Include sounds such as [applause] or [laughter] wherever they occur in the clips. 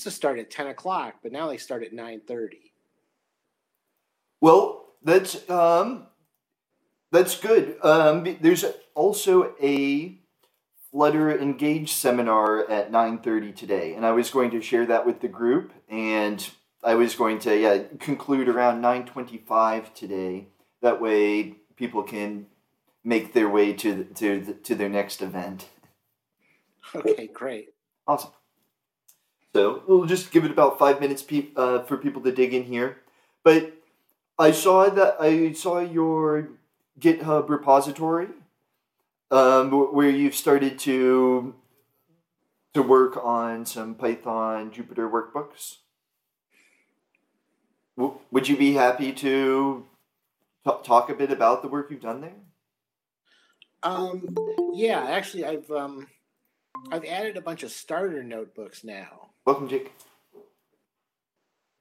used to start at ten o'clock, but now they start at nine thirty. Well, that's um, that's good. Um, there's also a Flutter Engage seminar at nine thirty today, and I was going to share that with the group, and I was going to yeah conclude around nine twenty five today. That way, people can make their way to to to their next event. Okay, great. Awesome. So we'll just give it about five minutes pe- uh, for people to dig in here. But I saw that I saw your GitHub repository um, where you've started to to work on some Python Jupyter workbooks. Would you be happy to t- talk a bit about the work you've done there? Um, yeah, actually, I've um, I've added a bunch of starter notebooks now. Welcome, Jake.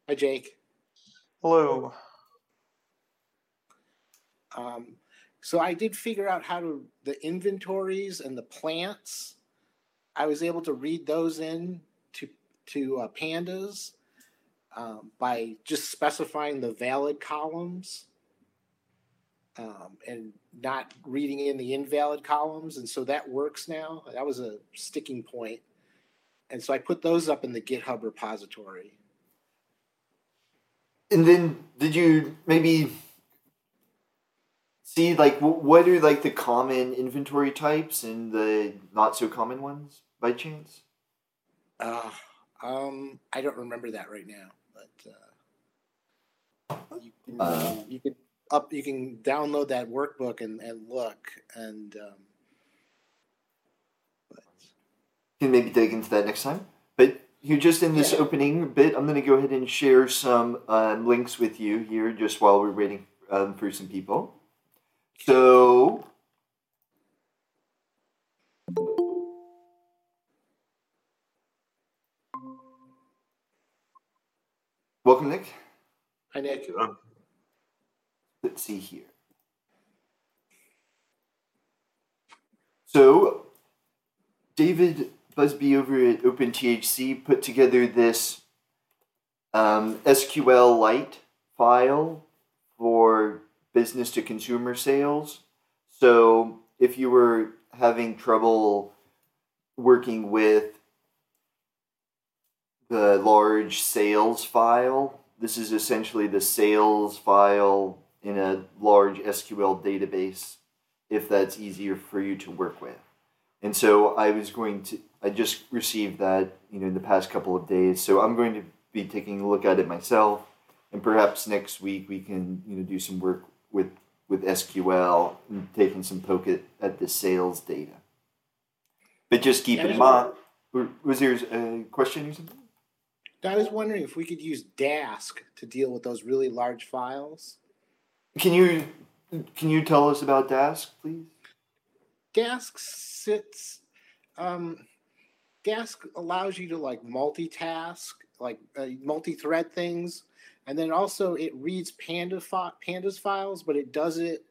Hi, Jake. Hello. Um, so I did figure out how to the inventories and the plants. I was able to read those in to to uh, pandas um, by just specifying the valid columns um, and not reading in the invalid columns, and so that works now. That was a sticking point, and so I put those up in the GitHub repository. And then, did you maybe see like what are like the common inventory types and the not so common ones by chance? Uh, um, I don't remember that right now, but uh, you can Uh. you can up you can download that workbook and, and look and um, but Can maybe dig into that next time. But you just in this Yeah. opening bit, I'm going to go ahead and share some um, links with you here just while we're waiting um, for some people. So. Welcome, Nick. hi Nick. Let's see here. So, David Busby over at OpenTHC put together this um, SQLite file for business to consumer sales. So, if you were having trouble working with the large sales file, this is essentially the sales file in a large SQL database if that's easier for you to work with. And so I was going to I just received that, you know, in the past couple of days. So I'm going to be taking a look at it myself and perhaps next week we can, you know, do some work with with SQL and taking some poke at, at the sales data. But just keep Yeah, in sure. mind was there a question or something? I was wondering if we could use Dask to deal with those really large files. Can you can you tell us about Dask, please? Dask sits. Um, Dask allows you to like multitask, like uh, multi-thread things, and then also it reads Panda fi- Pandas files, but it does it.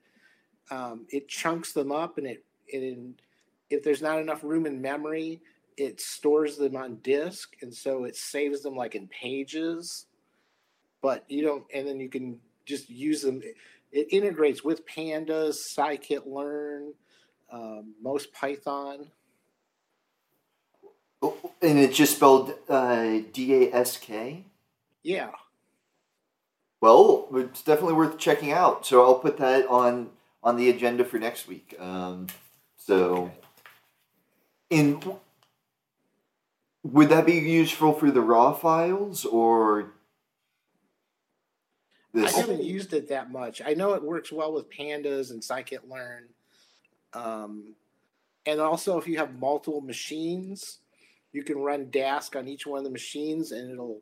Um, it chunks them up, and it it if there's not enough room in memory, it stores them on disk, and so it saves them like in pages. But you don't, and then you can just use them. It integrates with Pandas, Scikit-learn, um, most Python. And it's just spelled uh, D A S K. Yeah, Well, it's definitely worth checking out. So I'll put that on on the agenda for next week. Um, so, in would that be useful for the raw files or I haven't used it that much. I know it works well with Pandas and Scikit-learn, um, and also if you have multiple machines, you can run Dask on each one of the machines, and it'll,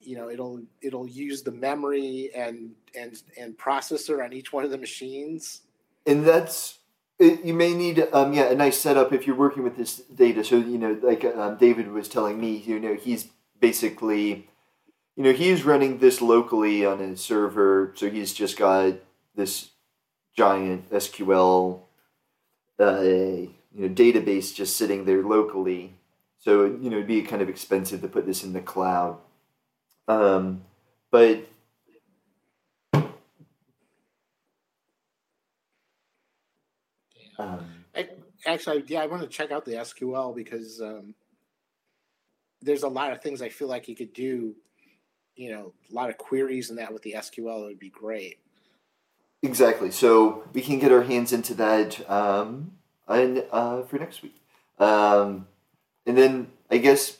you know, it'll it'll use the memory and and and processor on each one of the machines. and that's it, you may need um yeah a nice setup if you're working with this data. So you know like um, david was telling me you know he's basically you know he's running this locally on his server. So he's just got this giant sql uh, you know database just sitting there locally So you know, it'd be kind of expensive to put this in the cloud. Um, but um, actually, yeah, I want to check out the SQL because um, there's a lot of things I feel like you could do. You know, a lot of queries and that with the SQL it would be great. Exactly. So we can get our hands into that um, and uh, for next week, um, and then I guess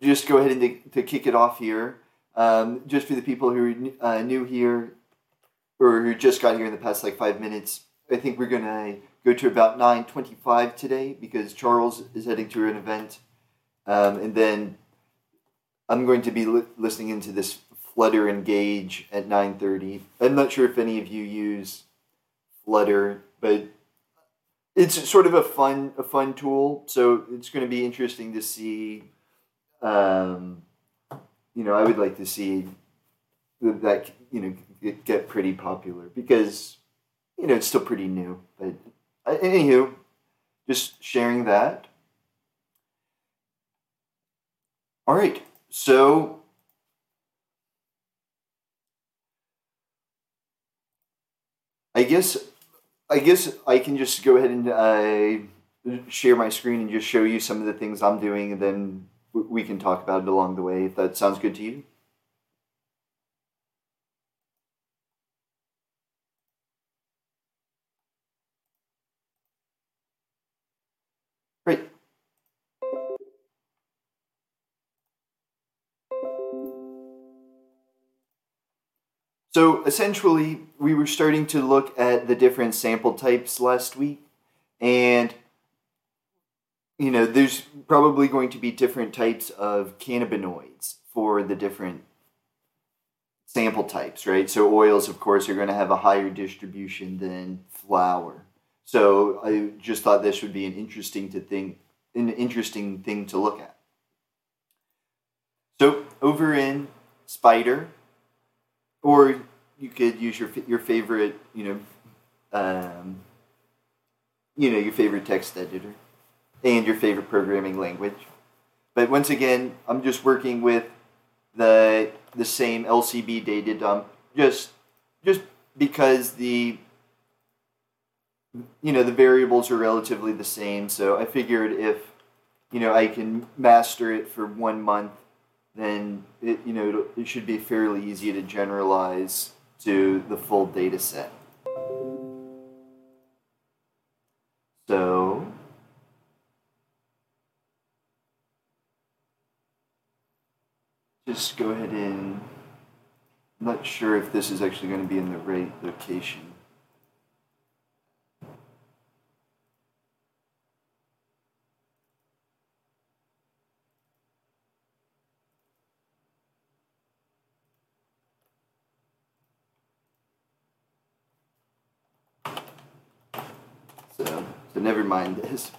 just go ahead and to, to kick it off here. Um, just for the people who are uh, new here or who just got here in the past like five minutes, I think we're gonna go to about nine twenty-five today because Charles is heading to an event, um, and then I'm going to be li- listening into this Flutter Engage at nine thirty. I'm not sure if any of you use Flutter, but it's sort of a fun a fun tool. So it's going to be interesting to see. Um, you know, I would like to see that you know get pretty popular because you know it's still pretty new. But uh, anywho, just sharing that. All right, so I guess I guess I can just go ahead and uh, share my screen and just show you some of the things I'm doing, and then we can talk about it along the way if that sounds good to you. So essentially, we were starting to look at the different sample types last week, and you know, there's probably going to be different types of cannabinoids for the different sample types, right? So oils, of course, are going to have a higher distribution than flower. So I just thought this would be an interesting to think, an interesting thing to look at. So over in Spyder, or you could use your your favorite, you know, um, you know, your favorite text editor and your favorite programming language. But once again, I'm just working with the the same LCB data dump, just just because the you know the variables are relatively the same. So I figured if you know I can master it for one month, then it you know it should be fairly easy to generalize to the full data set. So just go ahead and I'm not sure if this is actually going to be in the right location. So, so never mind this.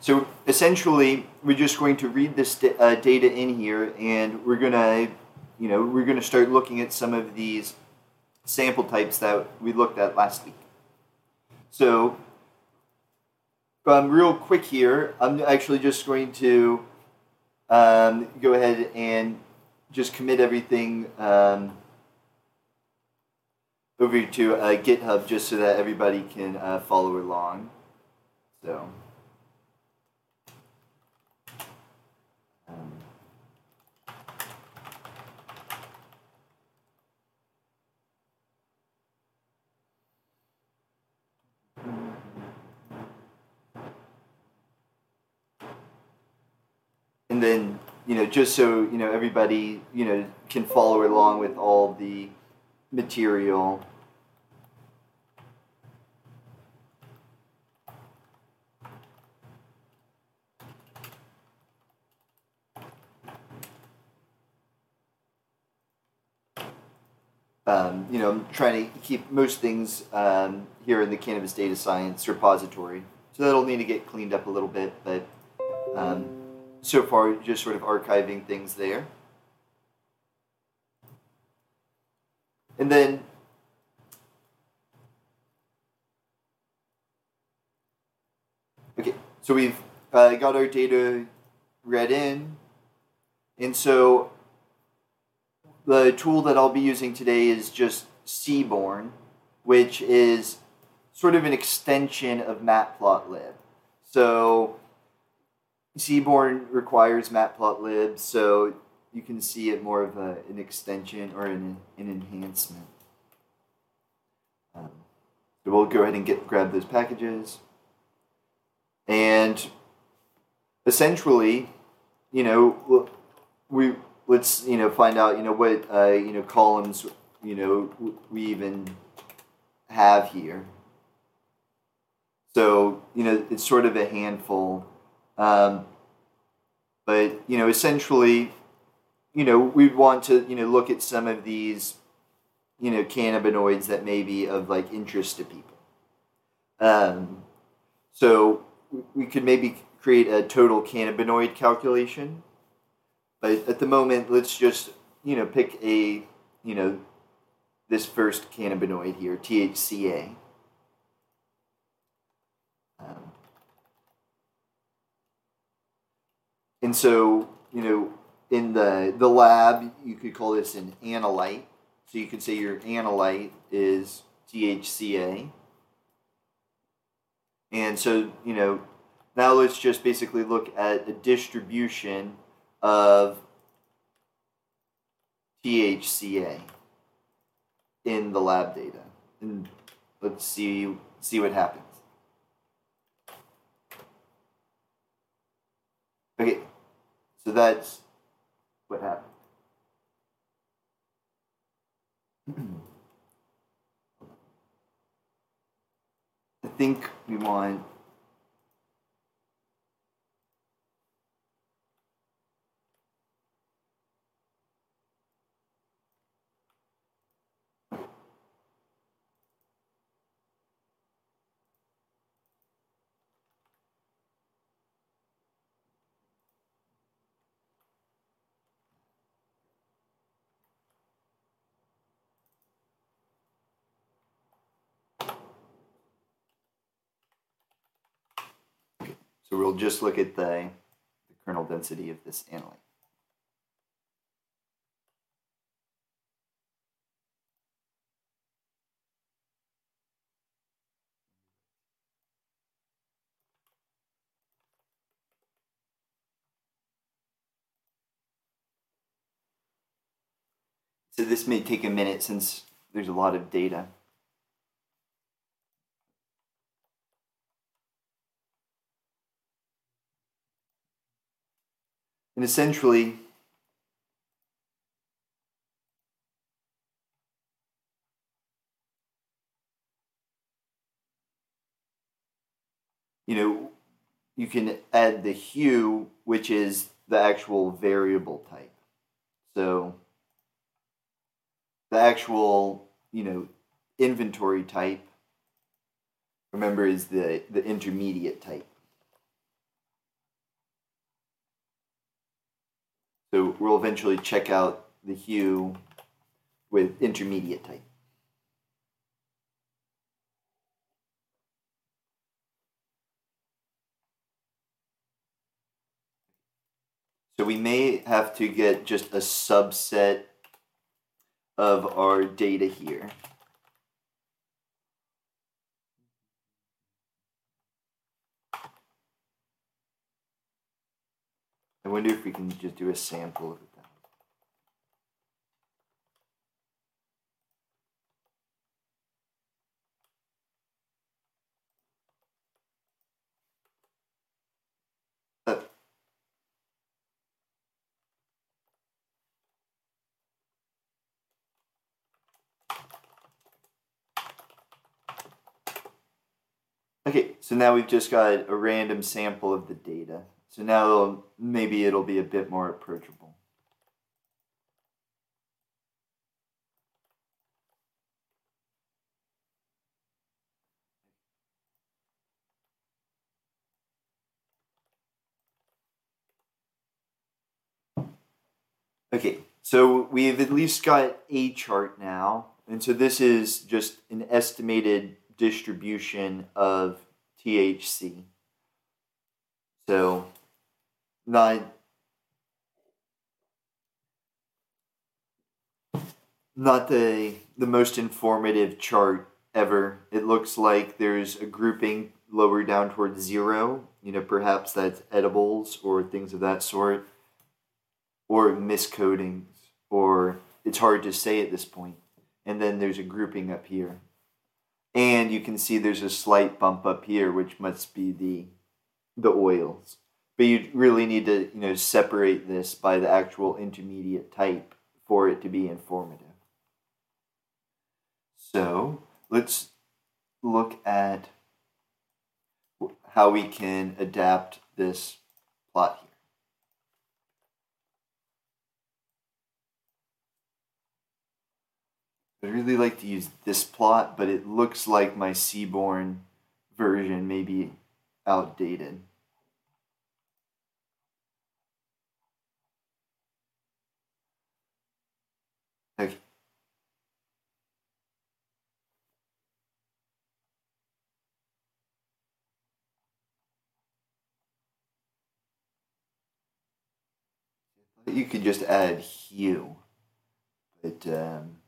So essentially, we're just going to read this uh, data in here, and we're gonna, you know, we're gonna start looking at some of these sample types that we looked at last week. So, um, real quick here, I'm actually just going to um, go ahead and just commit everything um, over to uh, GitHub just so that everybody can uh, follow along. So. And then you know just so you know everybody you know can follow along with all the material um, you know, I'm trying to keep most things um, here in the cannabis data science repository. So that'll need to get cleaned up a little bit, but um, so far just sort of archiving things there. And then Okay, so we've uh, got our data read in, and so the tool that I'll be using today is just Seaborn, which is sort of an extension of Matplotlib. So Seaborn requires Matplotlib, so you can see it more of a, an extension or an, an enhancement. Um, we'll go ahead and get grab those packages. And essentially, you know, we let's you know find out you know what uh, you know columns you know we even have here. So you know it's sort of a handful, um, but you know essentially, you know we'd want to you know look at some of these you know cannabinoids that may be of like interest to people. Um, so we could maybe create a total cannabinoid calculation. But at the moment, let's just, you know, pick a, you know, this first cannabinoid here, THCA. Um, and so, you know, in the, the lab, you could call this an analyte. So you could say your analyte is THCA. And so, you know, now let's just basically look at the distribution of THCA in the lab data. And let's see see what happens. Okay, so that's what happened. [clears throat] I think we want So we'll just look at the, the kernel density of this analyte. So this may take a minute since there's a lot of data. And essentially, you know, you can add the hue, which is the actual variable type. So the actual, you know, inventory type, remember, is the, the intermediate type. So we'll eventually check out the hue with intermediate type. So we may have to get just a subset of our data here. I wonder if we can just do a sample of it. Uh, Okay, so now we've just got a random sample of the data. So now maybe it'll be a bit more approachable. Okay, so we've at least got a chart now. And so this is just an estimated distribution of THC. So not not the the most informative chart ever. It looks like there's a grouping lower down towards zero. You know, perhaps that's edibles or things of that sort, or miscodings, or it's hard to say at this point. And then there's a grouping up here. And you can see there's a slight bump up here, which must be the the oils. But you really need to, you know, separate this by the actual intermediate type for it to be informative. So let's look at how we can adapt this plot here. I'd really like to use this plot, but it looks like my Seaborn version may be outdated. Okay. You could just add hue, but um,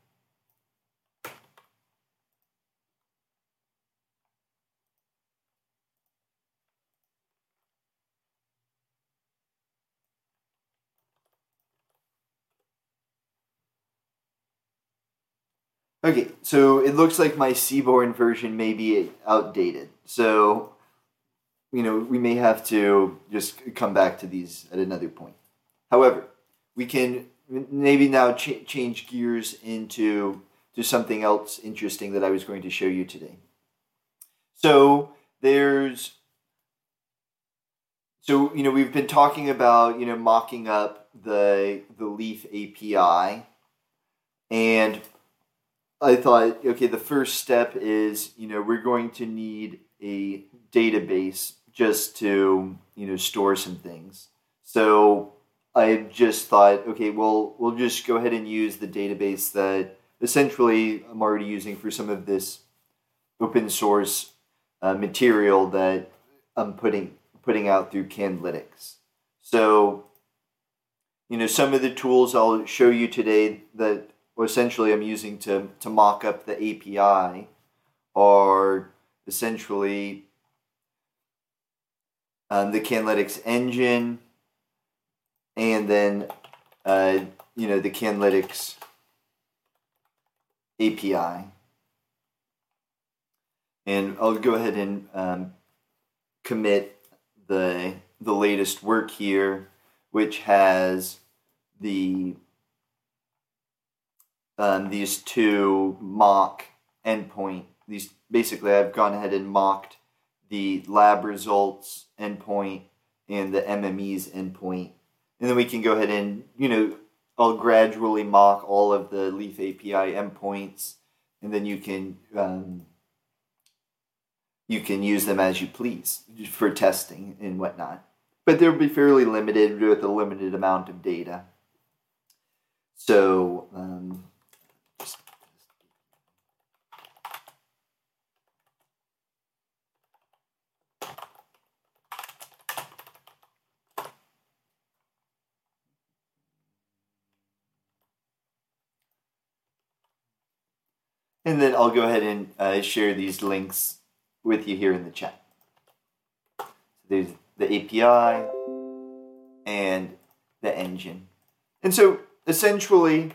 Okay, so it looks like my Seaborn version may be outdated. So, you know, we may have to just come back to these at another point. However, we can maybe now ch- change gears into to something else interesting that I was going to show you today. So there's so you know we've been talking about you know mocking up the the Leaf API, and I thought okay the first step is you know we're going to need a database just to you know store some things. So I just thought, okay, well, we'll just go ahead and use the database that essentially I'm already using for some of this open source uh, material that I'm putting putting out through Cannlytics. So, you know, some of the tools I'll show you today that essentially I'm using to, to mock up the API are essentially um, the Cannlytics engine, and then uh, you know the Cannlytics API. And I'll go ahead and um, commit the the latest work here, which has the um, these two mock endpoint. These basically, I've gone ahead and mocked the lab results endpoint and the MME's endpoint and then we can go ahead and you know I'll gradually mock all of the Leaf API endpoints, and then you can um, you can use them as you please for testing and whatnot. But they'll be fairly limited with a limited amount of data. So um, And then I'll go ahead and uh, share these links with you here in the chat. So there's the API and the engine. And so essentially,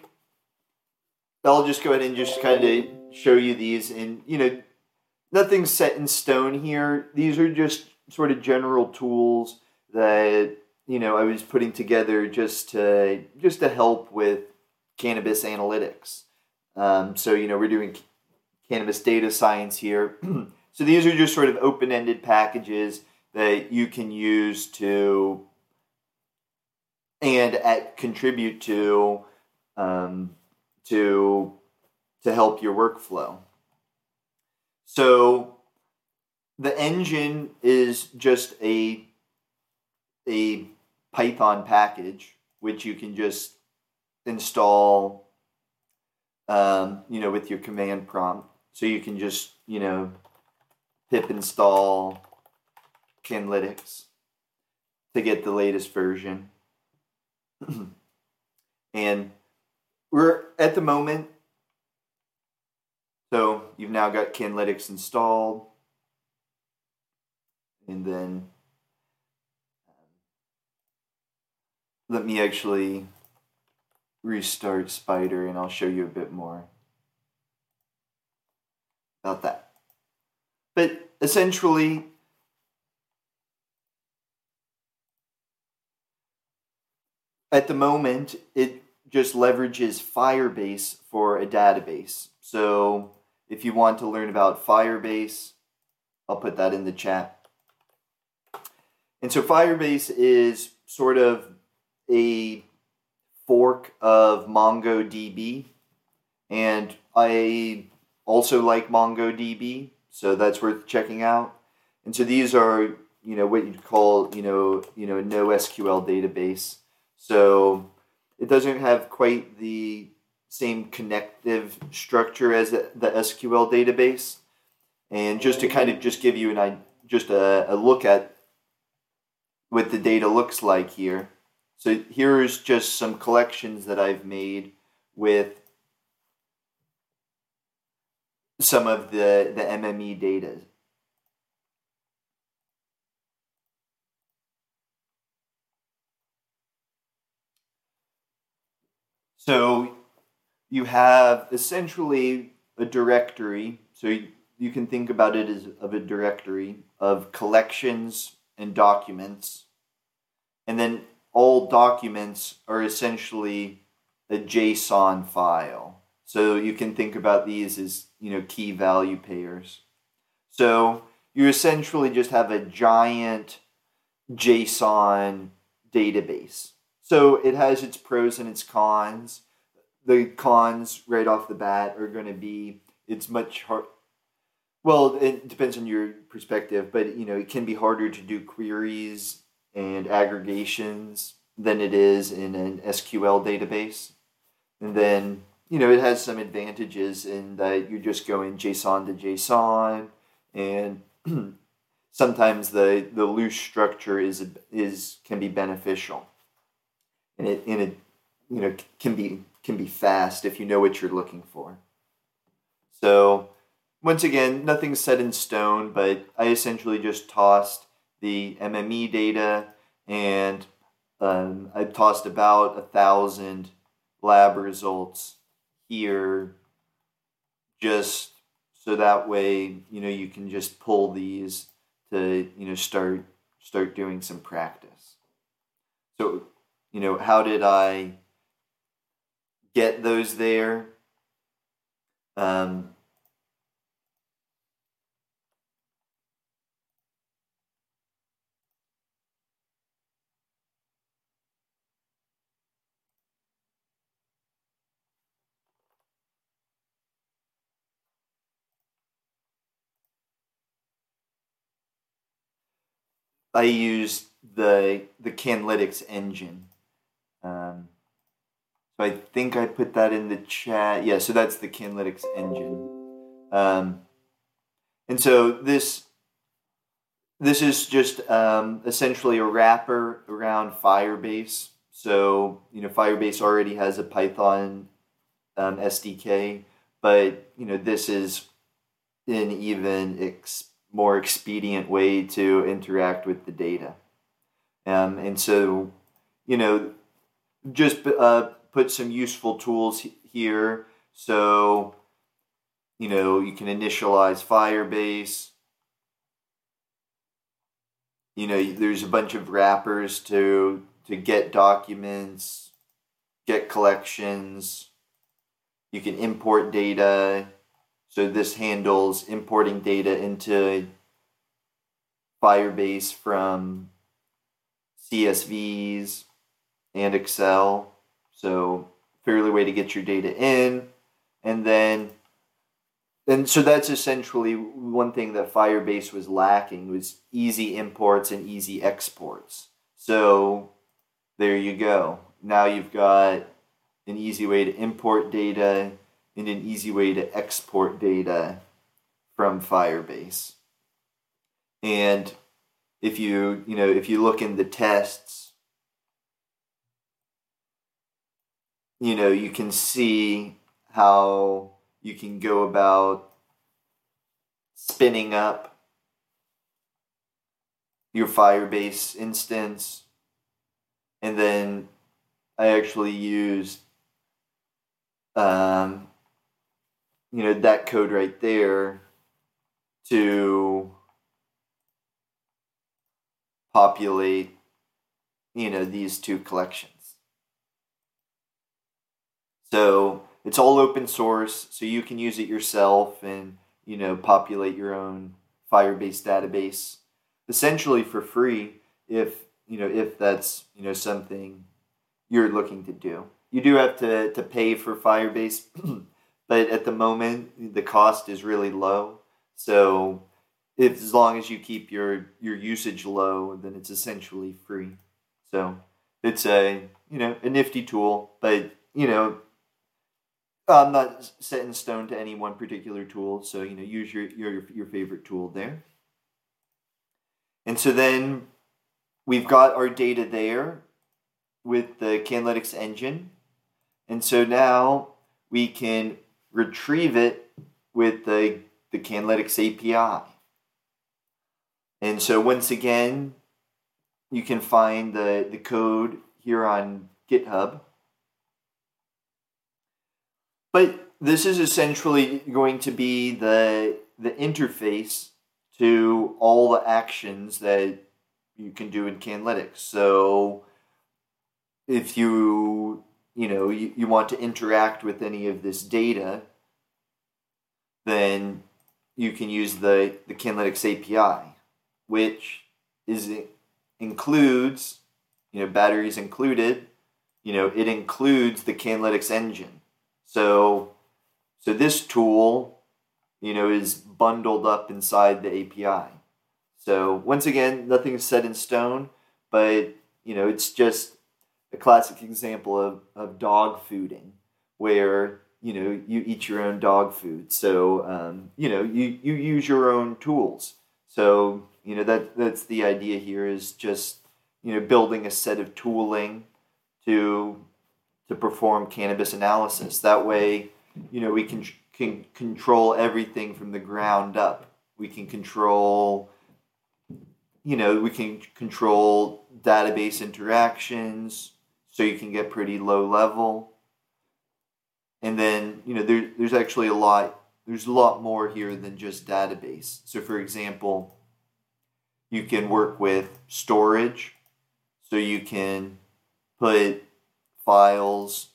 I'll just go ahead and just kind of show you these. And, you know, nothing's set in stone here. These are just sort of general tools that, you know, I was putting together just to, just to help with cannabis analytics. Um, so, you know, we're doing cannabis data science here. [clears throat] so these are just sort of open ended packages that you can use to and at contribute to um, to to help your workflow. So the engine is just a a Python package which you can just install, um, you know, with your command prompt. So you can just, you know, pip install Cannlytics to get the latest version. [clears throat] and we're at the moment, so you've now got Cannlytics installed. And then um, let me actually restart Spyder and I'll show you a bit more about that. But essentially, at the moment, it just leverages Firebase for a database. So if you want to learn about Firebase, I'll put that in the chat. And so Firebase is sort of a fork of MongoDB. And I also like MongoDB, so that's worth checking out. And so these are, you know, what you'd call, you know, you know, no SQL database. So it doesn't have quite the same connective structure as the, SQL database. And just to kind of just give you an just a, a look at what the data looks like here. So here's just some collections that I've made with some of the, the MME data. So you have essentially a directory. So you, you can think about it as of a directory of collections and documents. And then all documents are essentially a JSON file. So you can think about these as, you know, key value pairs. So you essentially just have a giant JSON database. So it has its pros and its cons. The cons right off the bat are going to be it's much hard. Well, it depends on your perspective, but you know it can be harder to do queries and aggregations than it is in an SQL database. And then, you know, it has some advantages in that you're just going JSON to JSON and [clears throat] sometimes the, the loose structure is is can be beneficial. And it and it you know can be can be fast if you know what you're looking for. So once again, nothing's set in stone, but I essentially just tossed the MME data, and um, I tossed about a thousand lab results here, just so that way you know you can just pull these to you know start start doing some practice. So you know how did I get those there? Um, I use the the Cannlytics engine. Um, so I think I put that in the chat. Yeah, so that's the Cannlytics engine. Um, and so this this is just um, essentially a wrapper around Firebase. So you know Firebase already has a Python um, SDK, but you know this is an even ex- more expedient way to interact with the data. Um, and so, you know, just uh, put some useful tools here. So, you know, you can initialize Firebase. You know, there's a bunch of wrappers to to get documents, get collections. You can import data. So this handles importing data into Firebase from CSVs and Excel. So fairly way to get your data in. And then and so that's essentially one thing that Firebase was lacking was easy imports and easy exports. So there you go. Now you've got an easy way to import data, and an easy way to export data from Firebase. And if you, you know, if you look in the tests, you know, you can see how you can go about spinning up your Firebase instance. And then I actually used, um, you know, that code right there to populate, you know, these two collections. So it's all open source, so you can use it yourself and you know populate your own Firebase database essentially for free if you know if that's you know something you're looking to do. You do have to, to pay for Firebase, [clears throat] but at the moment the cost is really low. So if as long as you keep your your usage low, then it's essentially free. So it's a you know a nifty tool, but you know I'm not set in stone to any one particular tool, so you know use your your your favorite tool there. And so then we've got our data there with the Cannlytics engine, and so now we can retrieve it with the the Cannlytics API. And so once again, you can find the, the code here on GitHub. But this is essentially going to be the, the interface to all the actions that you can do in Cannlytics. So if you you know you, you want to interact with any of this data, then you can use the, the Cannlytics API, which is includes, you know, batteries included, you know, it includes the Cannlytics engine. So, so this tool, you know, is bundled up inside the API. So once again, nothing is set in stone, but you know, it's just a classic example of, of dog fooding, where you know you eat your own dog food. So um, you know you you use your own tools. So you know that that's the idea here is just you know building a set of tooling to to perform cannabis analysis. That way, you know, we can can control everything from the ground up. We can control, you know, we can control database interactions, so you can get pretty low level. And then, you know, there, there's actually a lot. There's a lot more here than just database. So, for example, you can work with storage. So you can put files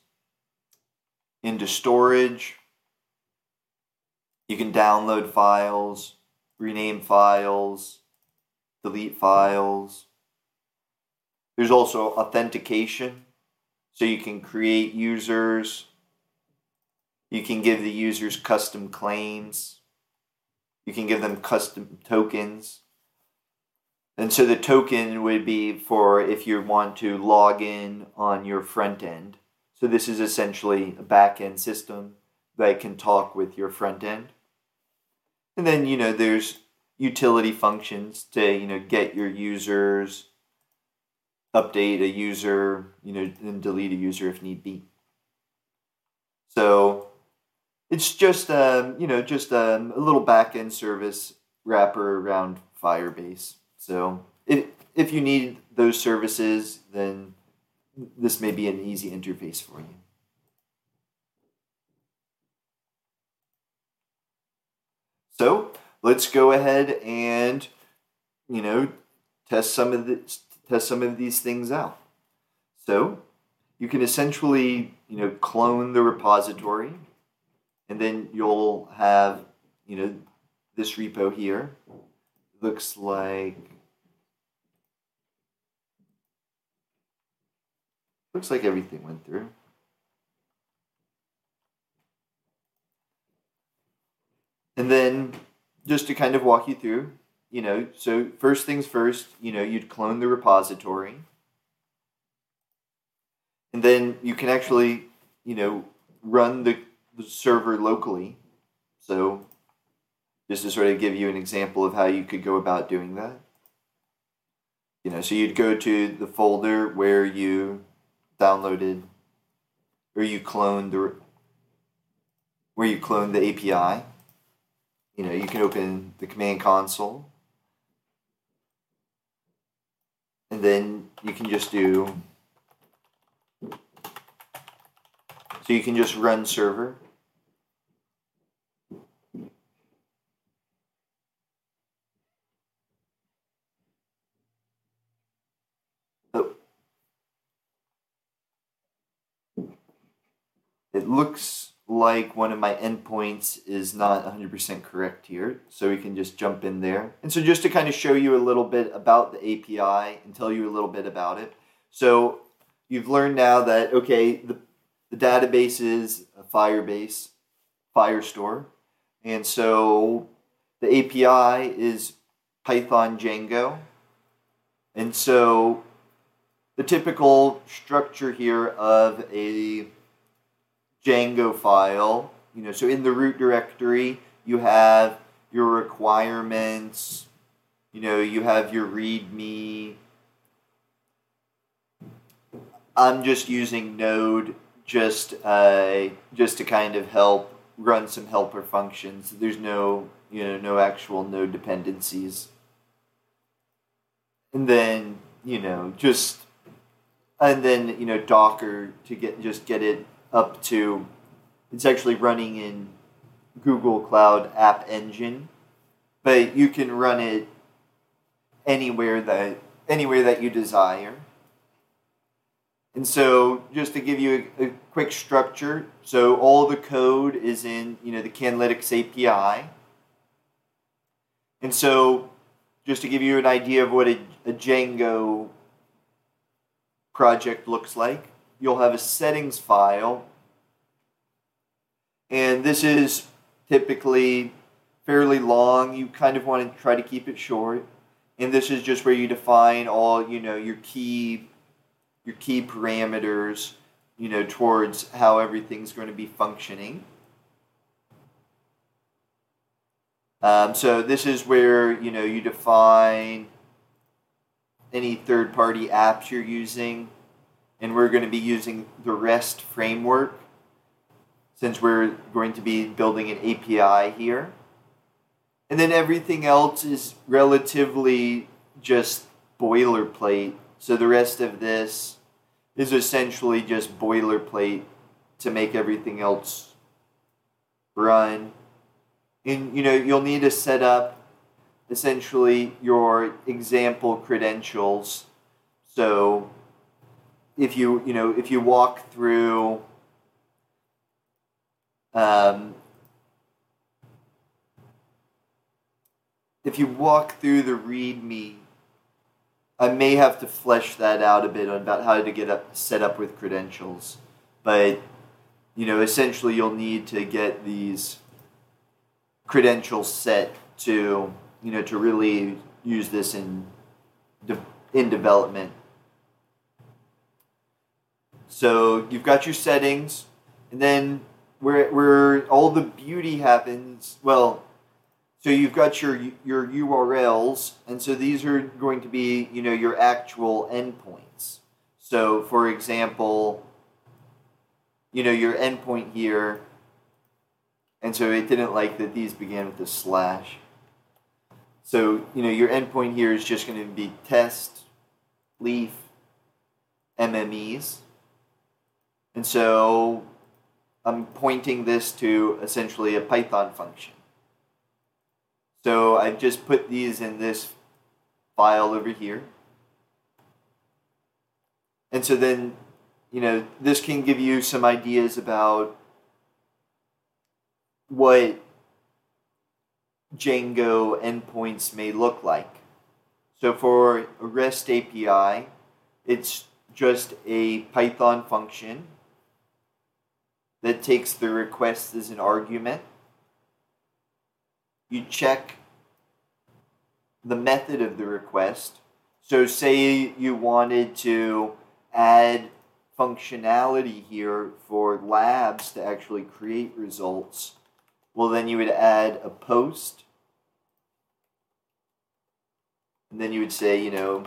into storage. You can download files, rename files, delete files. There's also authentication, so you can create users. You can give the users custom claims. You can give them custom tokens. And so the token would be for if you want to log in on your front end. So this is essentially a back end system that can talk with your front end. And then, you know, there's utility functions to, you know, get your users, update a user, you know, and delete a user if need be. So it's just, um, you know, just um, a little back end service wrapper around Firebase. So if if you need those services, then this may be an easy interface for you. So let's go ahead and you know test some of the test some of these things out. So you can essentially you know clone the repository, and then you'll have you know this repo here looks like looks like everything went through. And then just to kind of walk you through, you know, so first things first, you know, you'd clone the repository. And then you can actually you know, run the, the server locally. So just to sort of give you an example of how you could go about doing that. You know, so you'd go to the folder where you downloaded or you cloned the where you cloned the API. You know, you can open the command console. And then you can just do so you can just run server. Oh. It looks like one of my endpoints is not 100% correct here, so we can just jump in there. And so just to kind of show you a little bit about the API and tell you a little bit about it. So you've learned now that, okay, the, the database is a Firebase, Firestore. And so the API is Python Django. And so the typical structure here of a Django file. You know, so in the root directory, you have your requirements. You know, you have your README. I'm just using Node just uh, just to kind of help run some helper functions. There's no you know no actual node dependencies. And then you know just and then you know Docker to get just get it up to it's actually running in Google Cloud App Engine, but you can run it anywhere that anywhere that you desire. And so, just to give you a, a quick structure, so all the code is in you know the Cannlytics API. And so, just to give you an idea of what a, a Django project looks like, you'll have a settings file. And this is typically fairly long. You kind of want to try to keep it short. And this is just where you define all, you know, your key your key parameters, you know, towards how everything's going to be functioning. Um, so this is where, you know, you define any third-party apps you're using and we're going to be using the REST framework since we're going to be building an API here. And then everything else is relatively just boilerplate. So the rest of this is essentially just boilerplate to make everything else run. And you know, you'll need to set up essentially your example credentials. So if you you know if you walk through um, if you walk through the README, I may have to flesh that out a bit about how to get up set up with credentials, but you know essentially you'll need to get these credentials set to you know to really use this in de- in development so you've got your settings, and then where where all the beauty happens. Well, so you've got your your URLs, and so these are going to be you know your actual endpoints. So for example, you know your endpoint here, and so it didn't like that these began with a slash. So you know your endpoint here is just going to be test, leaf, MMEs. And so I'm pointing this to essentially a Python function. So I've just put these in this file over here. And so then, you know, this can give you some ideas about what Django endpoints may look like. So for a REST API, it's just a Python function that takes the request as an argument. You check the method of the request. So, say you wanted to add functionality here for labs to actually create results, well, then you would add a post. And then you would say, you know,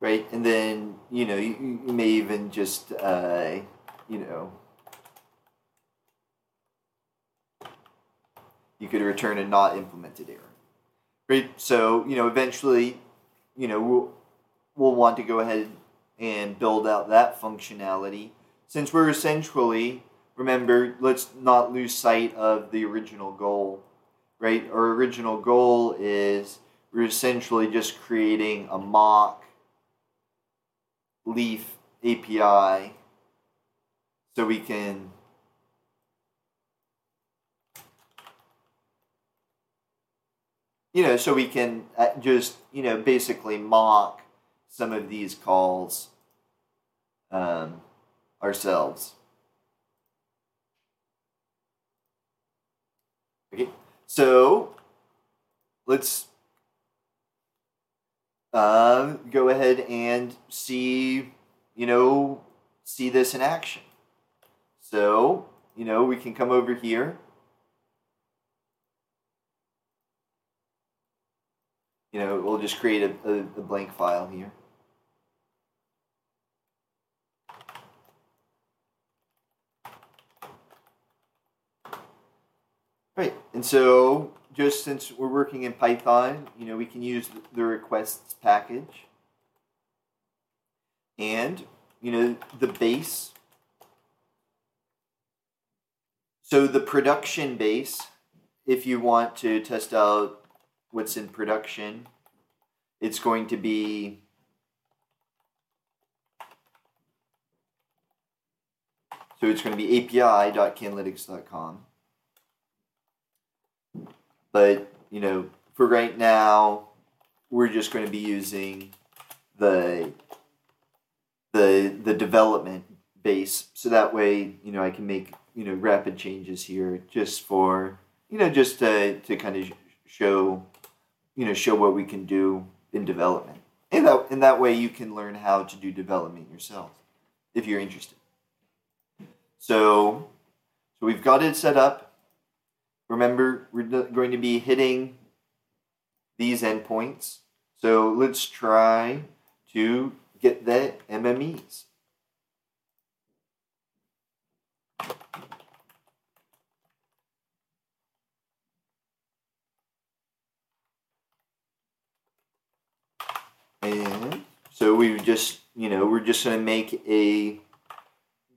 right? And then you know you, you may even just uh, you know you could return a not implemented error, right? So you know eventually you know we'll we'll want to go ahead and build out that functionality. Since we're essentially remember let's not lose sight of the original goal right? Our original goal is we're essentially just creating a mock Leaf API so we can you know so we can uh, just you know basically mock some of these calls um, ourselves. Okay so let's uh, go ahead and see, you know, see this in action. So, you know, we can come over here. You know, we'll just create a, a, a blank file here. Right, and so just since we're working in Python, you know, we can use the requests package. And, you know, the base. So the production base, if you want to test out what's in production, it's going to be So it's going to be api.cannlytics.com. But, you know, for right now, we're just going to be using the the the development base. So that way you know I can make you know rapid changes here just for you know just to to kind of show you know show what we can do in development. And that in that way you can learn how to do development yourself if you're interested. So so we've got it set up. Remember, we're going to be hitting these endpoints. So let's try to get their MMEs. And so we just, you know, we're just going to make a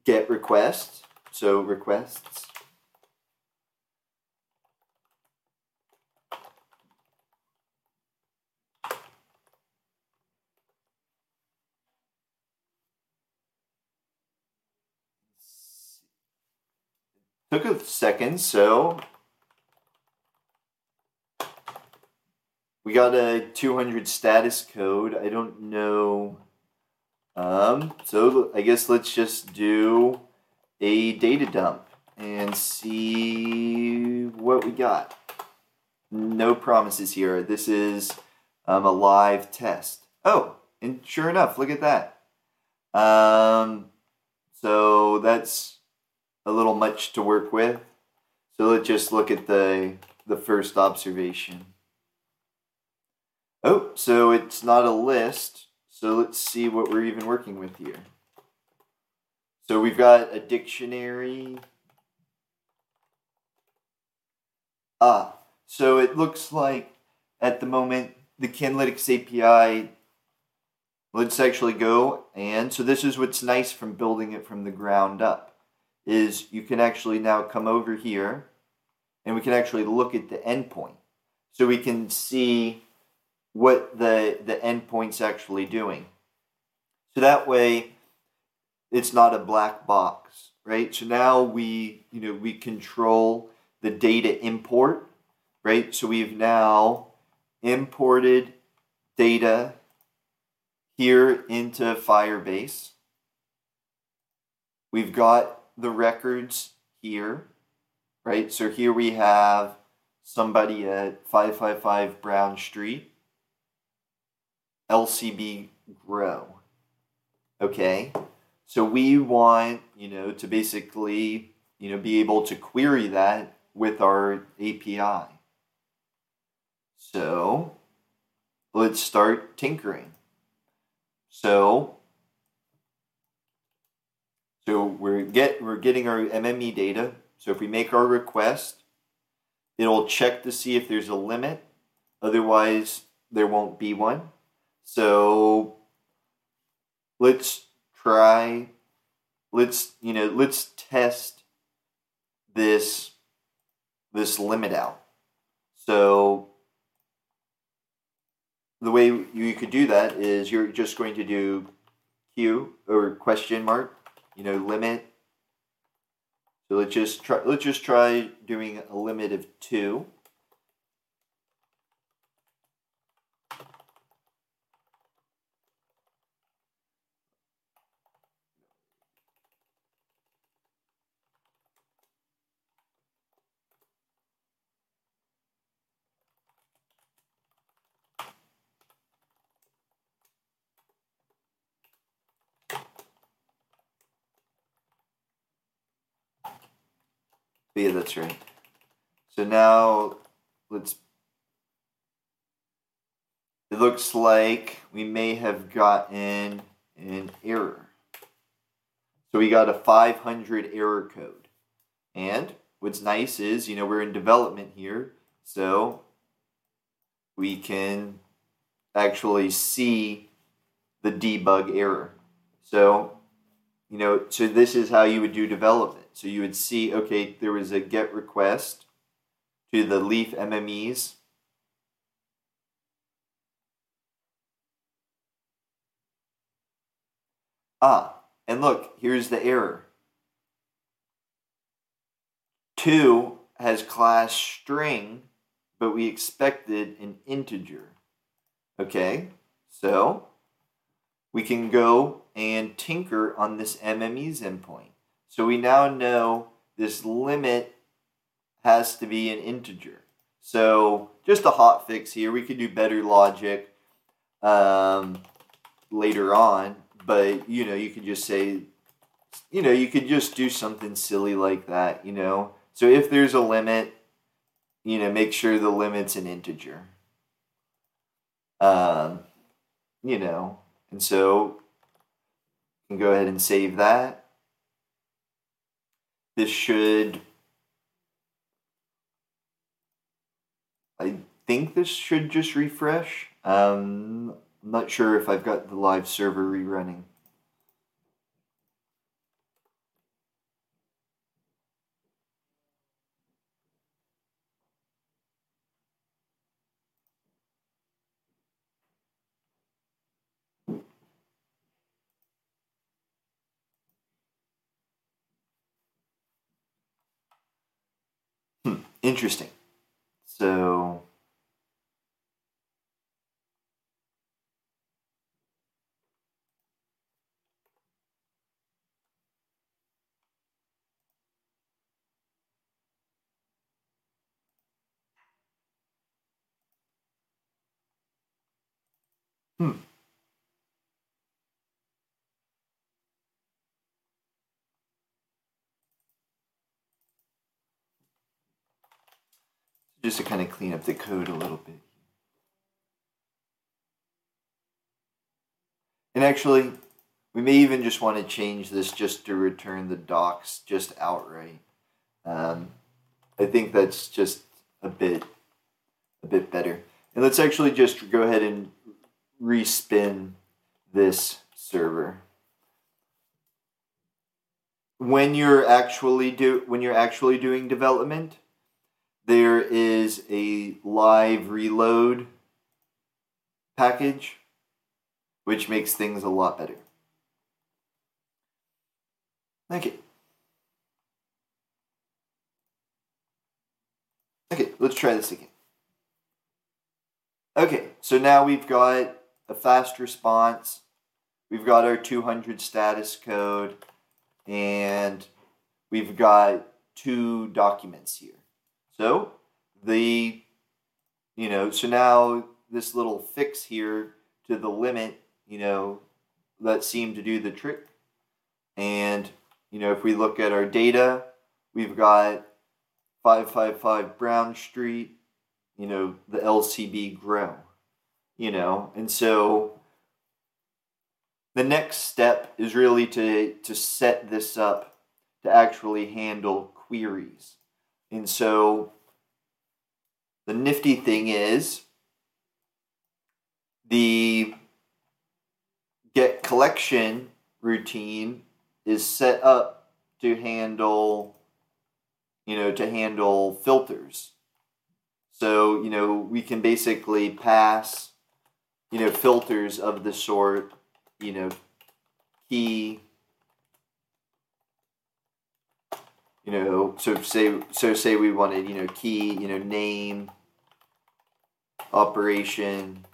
get request. So requests A so we got a 200 status code. I don't know. Um, so I guess let's just do a data dump and see what we got. No promises here. This is um, a live test. Oh, and sure enough, look at that. Um, so that's a little much to work with. So let's just look at the, the first observation. Oh, so it's not a list. So let's see what we're even working with here. So we've got a dictionary. Ah, so it looks like at the moment the Cannlytics API, let's actually go and, so this is what's nice from building it from the ground up is you can actually now come over here and we can actually look at the endpoint. So we can see what the, the endpoint's actually doing. So that way it's not a black box, right? So now we, you know, we control the data import right? So we've now imported data here into Firebase. We've got the records here, right? So here we have somebody at 555 Brown Street, LCB Grow. Okay, so we want, you know, to basically, you know, be able to query that with our API. So let's start tinkering. So so we're get we're getting our MME data. So if we make our request, it'll check to see if there's a limit. Otherwise, there won't be one. So let's try let's you know let's test this this limit out. So the way you could do that is you're just going to do Q or question mark, you know, limit. So let's just try let's just try doing a limit of two. Yeah, that's right. So now let's. It looks like we may have gotten an error. So we got a 500 error code. And what's nice is, you know, we're in development here. So we can actually see the debug error. So, you know, so this is how you would do development. So you would see, okay, there was a GET request to the Leaf MMEs. Ah, and look, here's the error. 2 has class string, but we expected an integer. Okay, so we can go and tinker on this MME's endpoint. So we now know this limit has to be an integer. So just a hot fix here. We could do better logic um, later on, but you know, you could just say, you know, you could just do something silly like that, you know. So if there's a limit, you know, make sure the limit's an integer. Um, you know, and so you can go ahead and save that this should I think this should just refresh. Um, I'm not sure if I've got the live server rerunning. Interesting. So Hmm. Just to kind of clean up the code a little bit. And actually, we may even just want to change this just to return the docs just outright. Um, I think that's just a bit a bit better. And let's actually just go ahead and respin this server. When you're actually do when you're actually doing development, there is a live reload package, which makes things a lot better. Okay. Okay, let's try this again. Okay, so now we've got a fast response. We've got our 200 status code, and we've got two documents here. So the, you know, so now this little fix here to the limit, you know, that seemed to do the trick. And, you know, if we look at our data, we've got 555 Brown Street, you know, the LCB grow, you know, and so the next step is really to, to set this up to actually handle queries. And so the nifty thing is the get collection routine is set up to handle you know to handle filters. So you know we can basically pass you know filters of the sort you know key you know so say so say we wanted you know key you know name operation.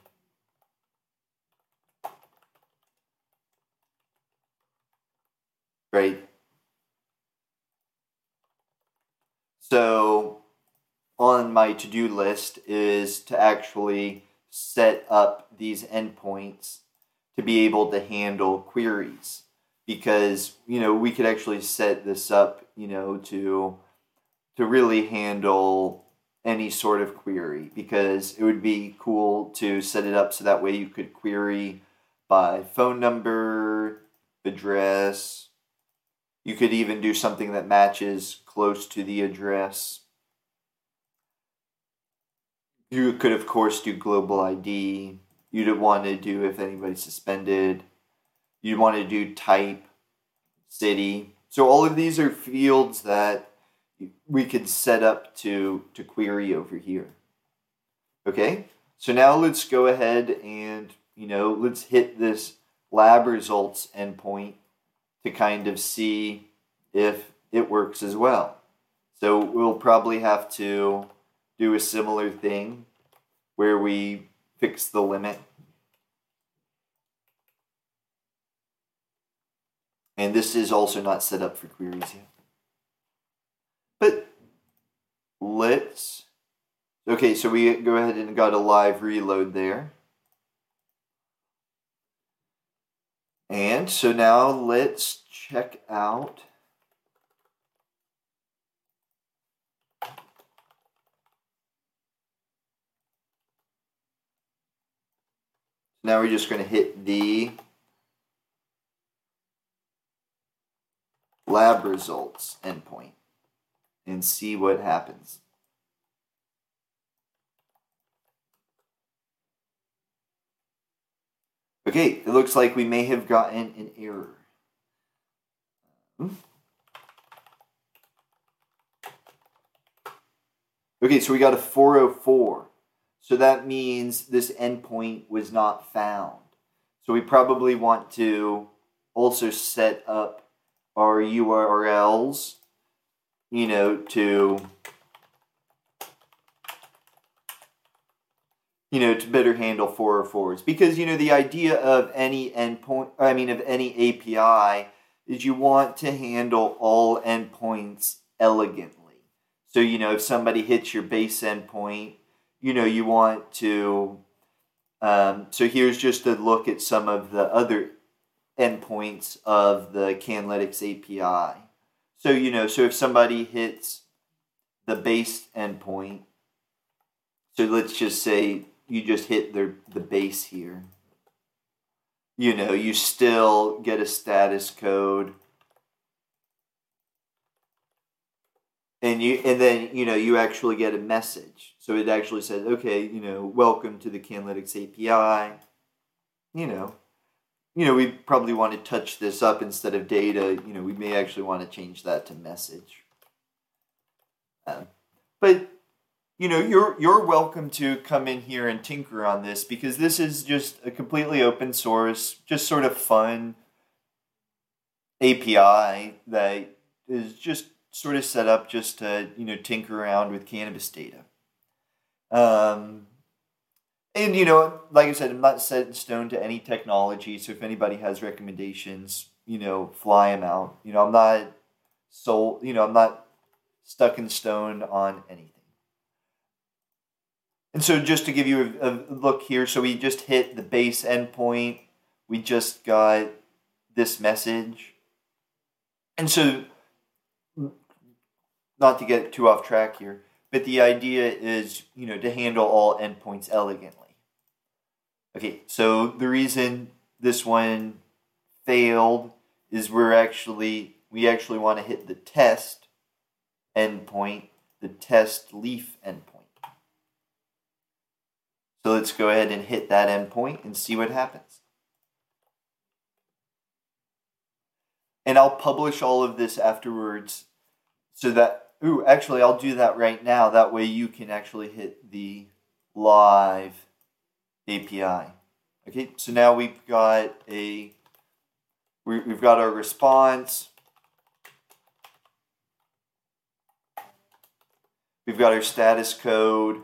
Right? So on my to-do list is to actually set up these endpoints to be able to handle queries because you know we could actually set this up you know to to really handle any sort of query because it would be cool to set it up so that way you could query by phone number address. You could even do something that matches close to the address. You could of course do global id you'd want to do if anybody's suspended you'd want to do type city. So all of these are fields that we could set up to, to query over here. Okay, so now let's go ahead and, you know, let's hit this lab results endpoint to kind of see if it works as well. So we'll probably have to do a similar thing where we fix the limit And this is also not set up for queries yet. But let's, okay, so we go ahead and got a live reload there. And so now let's check out Now we're just going to hit the lab results endpoint and see what happens. Okay, it looks like we may have gotten an error. Okay, so we got a 404. So that means this endpoint was not found. So we probably want to also set up our URLs, you know, to you know, to better handle 404s. Because, you know, the idea of any endpoint, I mean, of any API is you want to handle all endpoints elegantly. So, you know, if somebody hits your base endpoint, you know, you want to. Um, so here's just a look at some of the other endpoints of the Cannlytics API. So, you know, so if somebody hits the base endpoint, so let's just say you just hit the, the base here, you know, you still get a status code. And you and then you know you actually get a message. So it actually says, okay, you know, welcome to the Cannlytics API. You know, you know, we probably want to touch this up instead of data. You know, we may actually want to change that to message. Um, but you know, you're you're welcome to come in here and tinker on this because this is just a completely open source, just sort of fun API that is just sort of set up just to you know tinker around with cannabis data. Um, and you know, like I said, I'm not set in stone to any technology. So if anybody has recommendations, you know, fly them out. You know, I'm not so you know, I'm not stuck in stone on anything. And so just to give you a, a look here, so we just hit the base endpoint. We just got this message. And so, not to get too off track here, but the idea is, you know, to handle all endpoints elegantly. Okay, so the reason this one failed is we're actually, we actually want to hit the test endpoint, the test leaf endpoint. So let's go ahead and hit that endpoint and see what happens. And I'll publish all of this afterwards so that, ooh, actually, I'll do that right now. That way you can actually hit the live API. Okay, so now we've got a, we've got our response. We've got our status code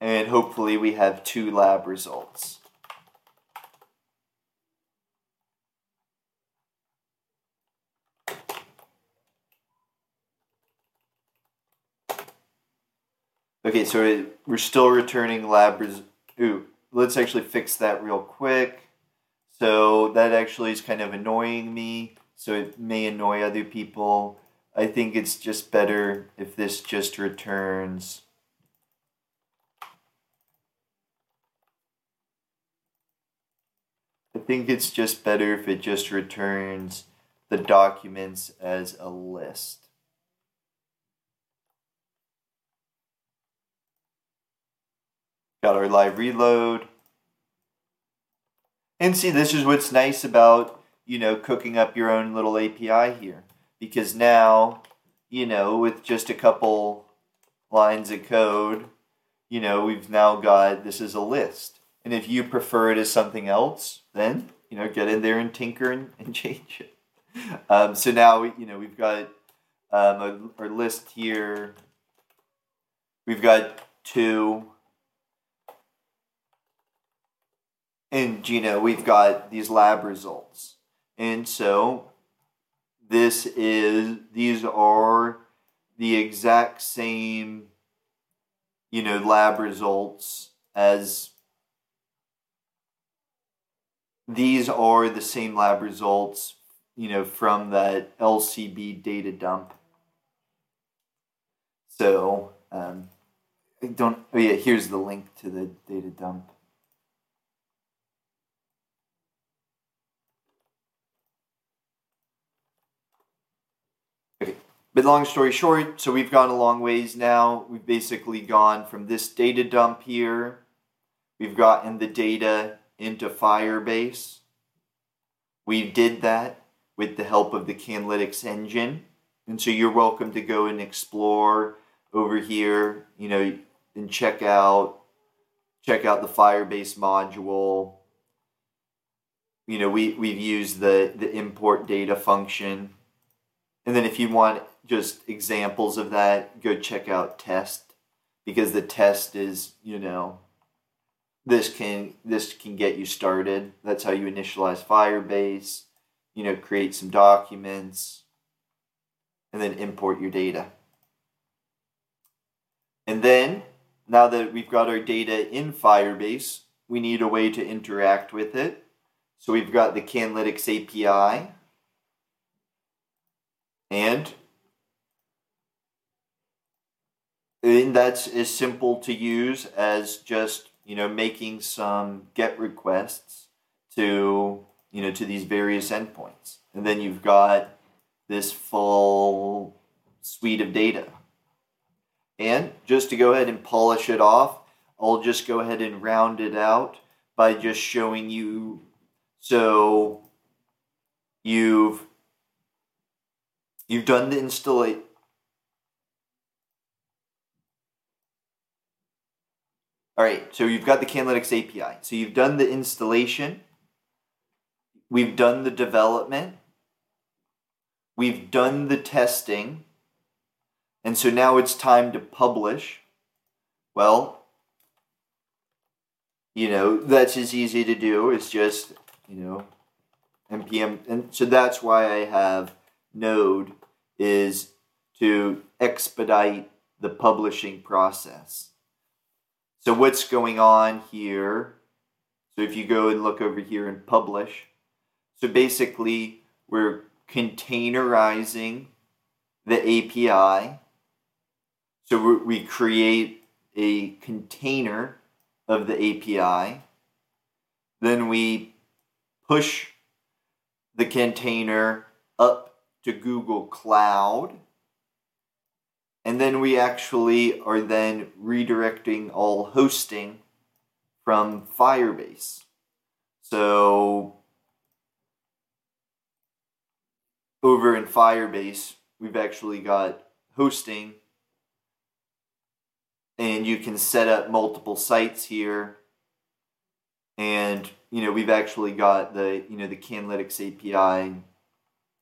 and hopefully we have two lab results. Okay, so we're still returning lab results. Ooh, let's actually fix that real quick. So that actually is kind of annoying me, so it may annoy other people. I think it's just better if this just returns I think it's just better if it just returns the documents as a list. Got our live reload. And see, this is what's nice about, you know, cooking up your own little API here. Because now, you know, with just a couple lines of code, you know, we've now got this is a list. And if you prefer it as something else, then you know get in there and tinker and, and [laughs] change it. Um, so now we, you know we've got um, a, our list here. We've got two, and you know we've got these lab results, and so this is these are the exact same you know lab results as these are the same lab results, you know, from that LCB data dump. So, um, I don't, oh yeah, here's the link to the data dump. Okay, but long story short, so we've gone a long ways now. We've basically gone from this data dump here. We've gotten the data into Firebase. We did that with the help of the Cannlytics engine. And so you're welcome to go and explore over here, you know, and check out check out the Firebase module. You know, we, we've used the, the import data function. And then if you want just examples of that, go check out test because the test is, you know, this can this can get you started. That's how you initialize Firebase. You know, create some documents, and then import your data. And then, now that we've got our data in Firebase, we need a way to interact with it. So we've got the Cannlytics API, and and that's as simple to use as just you know, making some GET requests to, you know, to these various endpoints. And then you've got this full suite of data. And just to go ahead and polish it off, I'll just go ahead and round it out by just showing you. So you've you've done the installation All right, so you've got the Cannlytics API. So you've done the installation, we've done the development, we've done the testing, and so now it's time to publish. Well, you know, that's as easy to do as just, you know, npm. And so that's why I have Node is to expedite the publishing process. So what's going on here? So if you go and look over here and publish, so basically we're containerizing the API. So we create a container of the API. Then we push the container up to Google Cloud. And then we actually are then redirecting all hosting from Firebase. So over in Firebase, we've actually got hosting. And you can set up multiple sites here. And you know we've actually got the you know the Cannlytics API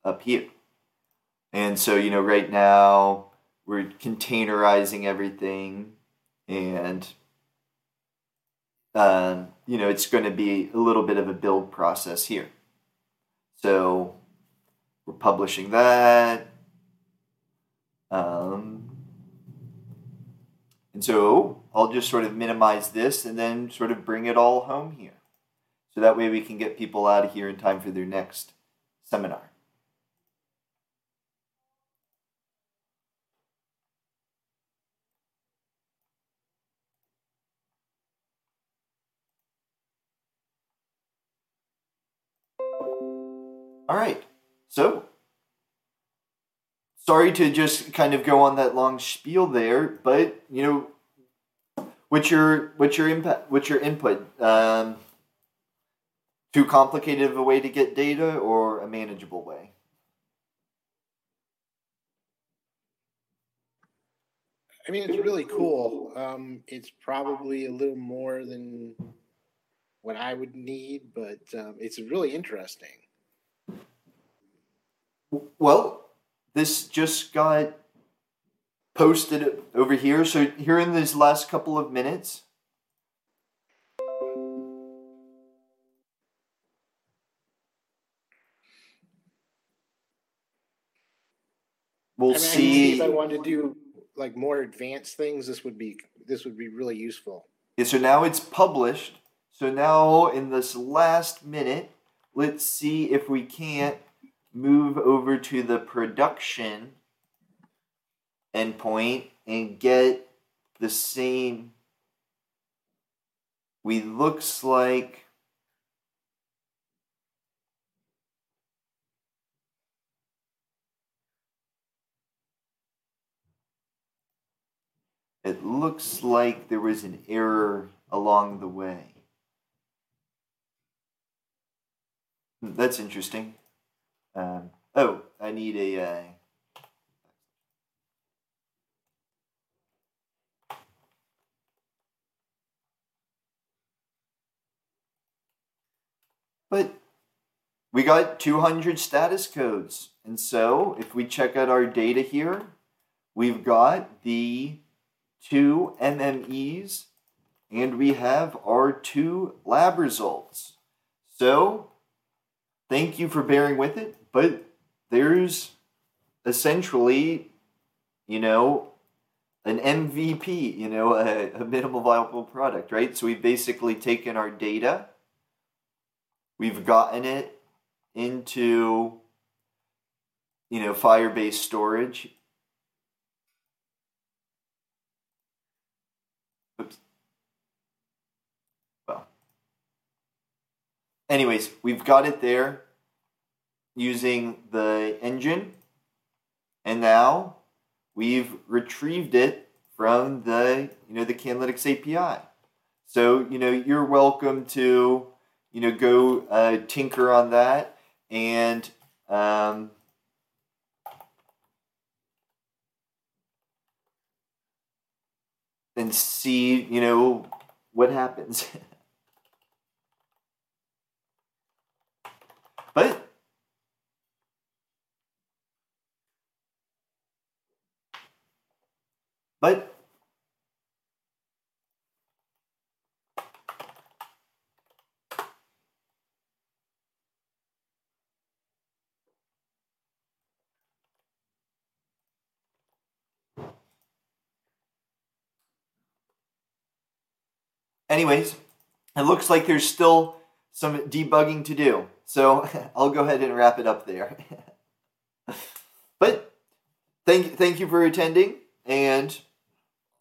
up here. And so you know right now we're containerizing everything and um, you know it's going to be a little bit of a build process here so we're publishing that um, and so I'll just sort of minimize this and then sort of bring it all home here. So that way we can get people out of here in time for their next seminar. All right. So, sorry to just kind of go on that long spiel there, but you know, what's your what's your impact? What's your input? Um, too complicated of a way to get data, or a manageable way? I mean, it's really cool. Um, it's probably a little more than what I would need, but um, it's really interesting. Well, this just got posted over here. So here in these last couple of minutes, we'll I mean, see. if I wanted to do like more advanced things, this would be this would be really useful. Yeah, so now it's published. So now in this last minute, let's see if we can't move over to the production endpoint and get the same we looks like it looks like there was an error along the way. Hmm, that's interesting. Um, oh, I need a. Uh, but we got 200 status codes. And so if we check out our data here, we've got the two MMEs and we have our two lab results. So thank you for bearing with it but there's essentially, you know, an MVP, you know, a, a minimal viable product, right? So we've basically taken our data, we've gotten it into, you know, Firebase storage. Oops. Well, anyways, we've got it there using the engine and now we've retrieved it from the you know the Cannlytics API. So you know you're welcome to you know go uh, tinker on that and um, and see you know what happens. [laughs] But anyways, it looks like there's still some debugging to do. So [laughs] I'll go ahead and wrap it up there. [laughs] but thank thank you for attending and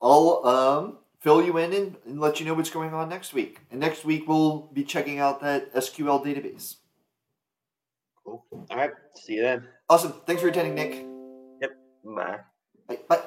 I'll um, fill you in and, and let you know what's going on next week. And next week we'll be checking out that SQL database. Cool. All right. See you then. Awesome. Thanks for attending, Nick. Bye. Bye. Bye.